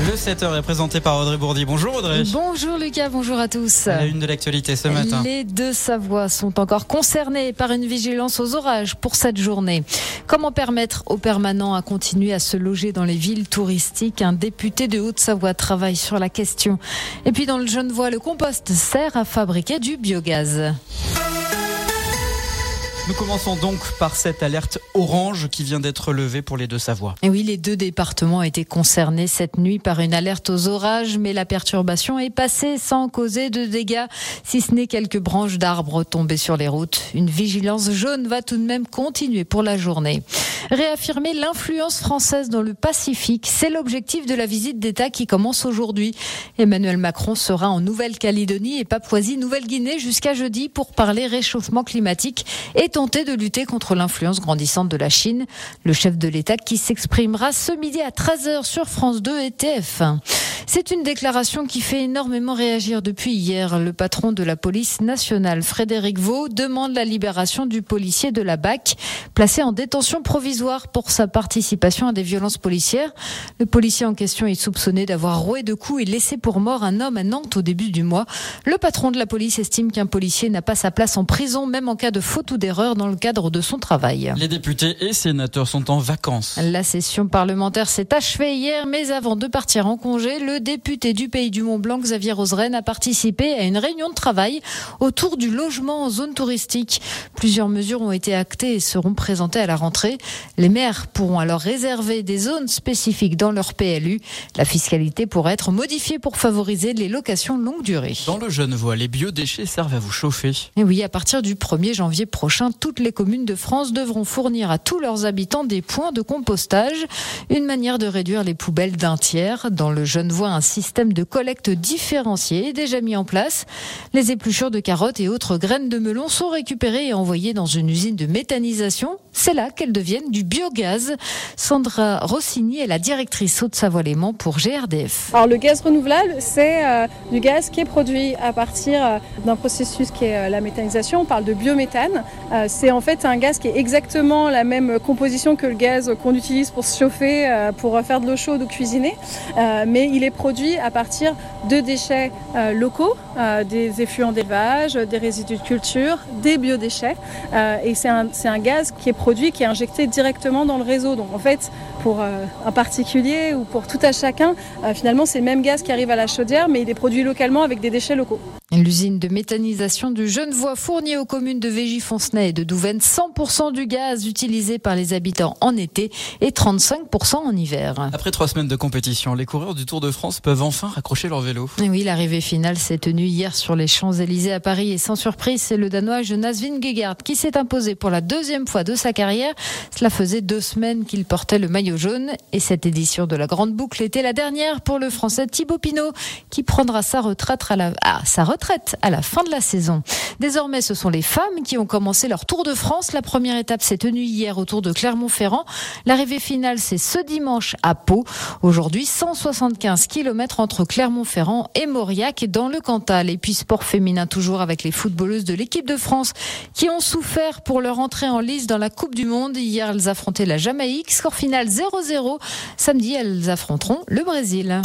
Le 7h est présenté par Audrey Bourdi. Bonjour Audrey. Bonjour Lucas, bonjour à tous. À la une de l'actualité ce matin. Les deux Savoies sont encore concernés par une vigilance aux orages pour cette journée. Comment permettre aux permanents à continuer à se loger dans les villes touristiques? Un député de Haute-Savoie travaille sur la question. Et puis dans le Genevois, le compost sert à fabriquer du biogaz. Nous commençons donc par cette alerte orange qui vient d'être levée pour les deux Savoies. Et oui, les deux départements ont été concernés cette nuit par une alerte aux orages, mais la perturbation est passée sans causer de dégâts, si ce n'est quelques branches d'arbres tombées sur les routes. Une vigilance jaune va tout de même continuer pour la journée. Réaffirmer l'influence française dans le Pacifique, c'est l'objectif de la visite d'État qui commence aujourd'hui. Emmanuel Macron sera en Nouvelle-Calédonie et Papouasie-Nouvelle-Guinée jusqu'à jeudi pour parler réchauffement climatique et tenter de lutter contre l'influence grandissante de la Chine. Le chef de l'État qui s'exprimera ce midi à 13h sur France 2 et TF1. C'est une déclaration qui fait énormément réagir depuis hier. Le patron de la police nationale, Frédéric Vaux, demande la libération du policier de la BAC, placé en détention provisoire pour sa participation à des violences policières. Le policier en question est soupçonné d'avoir roué de coups et laissé pour mort un homme à Nantes au début du mois. Le patron de la police estime qu'un policier n'a pas sa place en prison, même en cas de faute ou d'erreur dans le cadre de son travail. Les députés et sénateurs sont en vacances. La session parlementaire s'est achevée hier, mais avant de partir en congé, le député du Pays du Mont-Blanc, Xavier Roseren, a participé à une réunion de travail autour du logement en zone touristique. Plusieurs mesures ont été actées et seront présentées à la rentrée. Les maires pourront alors réserver des zones spécifiques dans leur PLU. La fiscalité pourrait être modifiée pour favoriser les locations longue durée. Dans le Genevois, les biodéchets servent à vous chauffer. Et oui, à partir du 1er janvier prochain, toutes les communes de France devront fournir à tous leurs habitants des points de compostage. Une manière de réduire les poubelles d'un tiers. Dans le Genevois, un système de collecte différencié est déjà mis en place. Les épluchures de carottes et autres graines de melon sont récupérées et envoyées dans une usine de méthanisation. C'est là qu'elles deviennent du biogaz. Sandra Rossini est la directrice Haute-Savoie-Léman pour GRDF. Alors le gaz renouvelable, c'est euh, du gaz qui est produit à partir euh, d'un processus qui est euh, la méthanisation. On parle de biométhane. C'est en fait un gaz qui est exactement la même composition que le gaz qu'on utilise pour se chauffer, euh, pour faire de l'eau chaude ou cuisiner. Euh, mais il est produit à partir de déchets euh, locaux, des effluents d'élevage, des résidus de culture, des biodéchets. Et c'est un, gaz qui est produit, qui est injecté directement dans le réseau. Donc en fait, pour un particulier ou pour tout à chacun, finalement c'est le même gaz qui arrive à la chaudière, mais il est produit localement avec des déchets locaux. L'usine de méthanisation du Genevois fournit aux communes de Végy-Foncenay et de Douvaine 100% du gaz utilisé par les habitants en été et 35% en hiver. Après trois semaines de compétition, les coureurs du Tour de France peuvent enfin raccrocher leur vélo. Et oui, l'arrivée finale s'est tenue hier sur les Champs-Élysées à Paris et sans surprise, c'est le Danois Jonas Vingegaard qui s'est imposé pour la deuxième fois de sa carrière. Cela faisait deux semaines qu'il portait le maillot jaune et cette édition de la Grande Boucle était la dernière pour le Français Thibaut Pinot qui prendra sa retraite à la, ah, sa retraite à la fin de la saison. Désormais, ce sont les femmes qui ont commencé leur Tour de France. La première étape s'est tenue hier autour de Clermont-Ferrand. L'arrivée finale, c'est ce dimanche à Pau. Aujourd'hui, 175 km entre Clermont-Ferrand et Mauriac dans le Cantal. Et puis sport féminin toujours avec les footballeuses de l'équipe de France qui ont souffert pour leur entrée en lice dans la Coupe du Monde. Hier, elles affrontaient la Jamaïque. Score final 0-0. Samedi, elles affronteront le Brésil.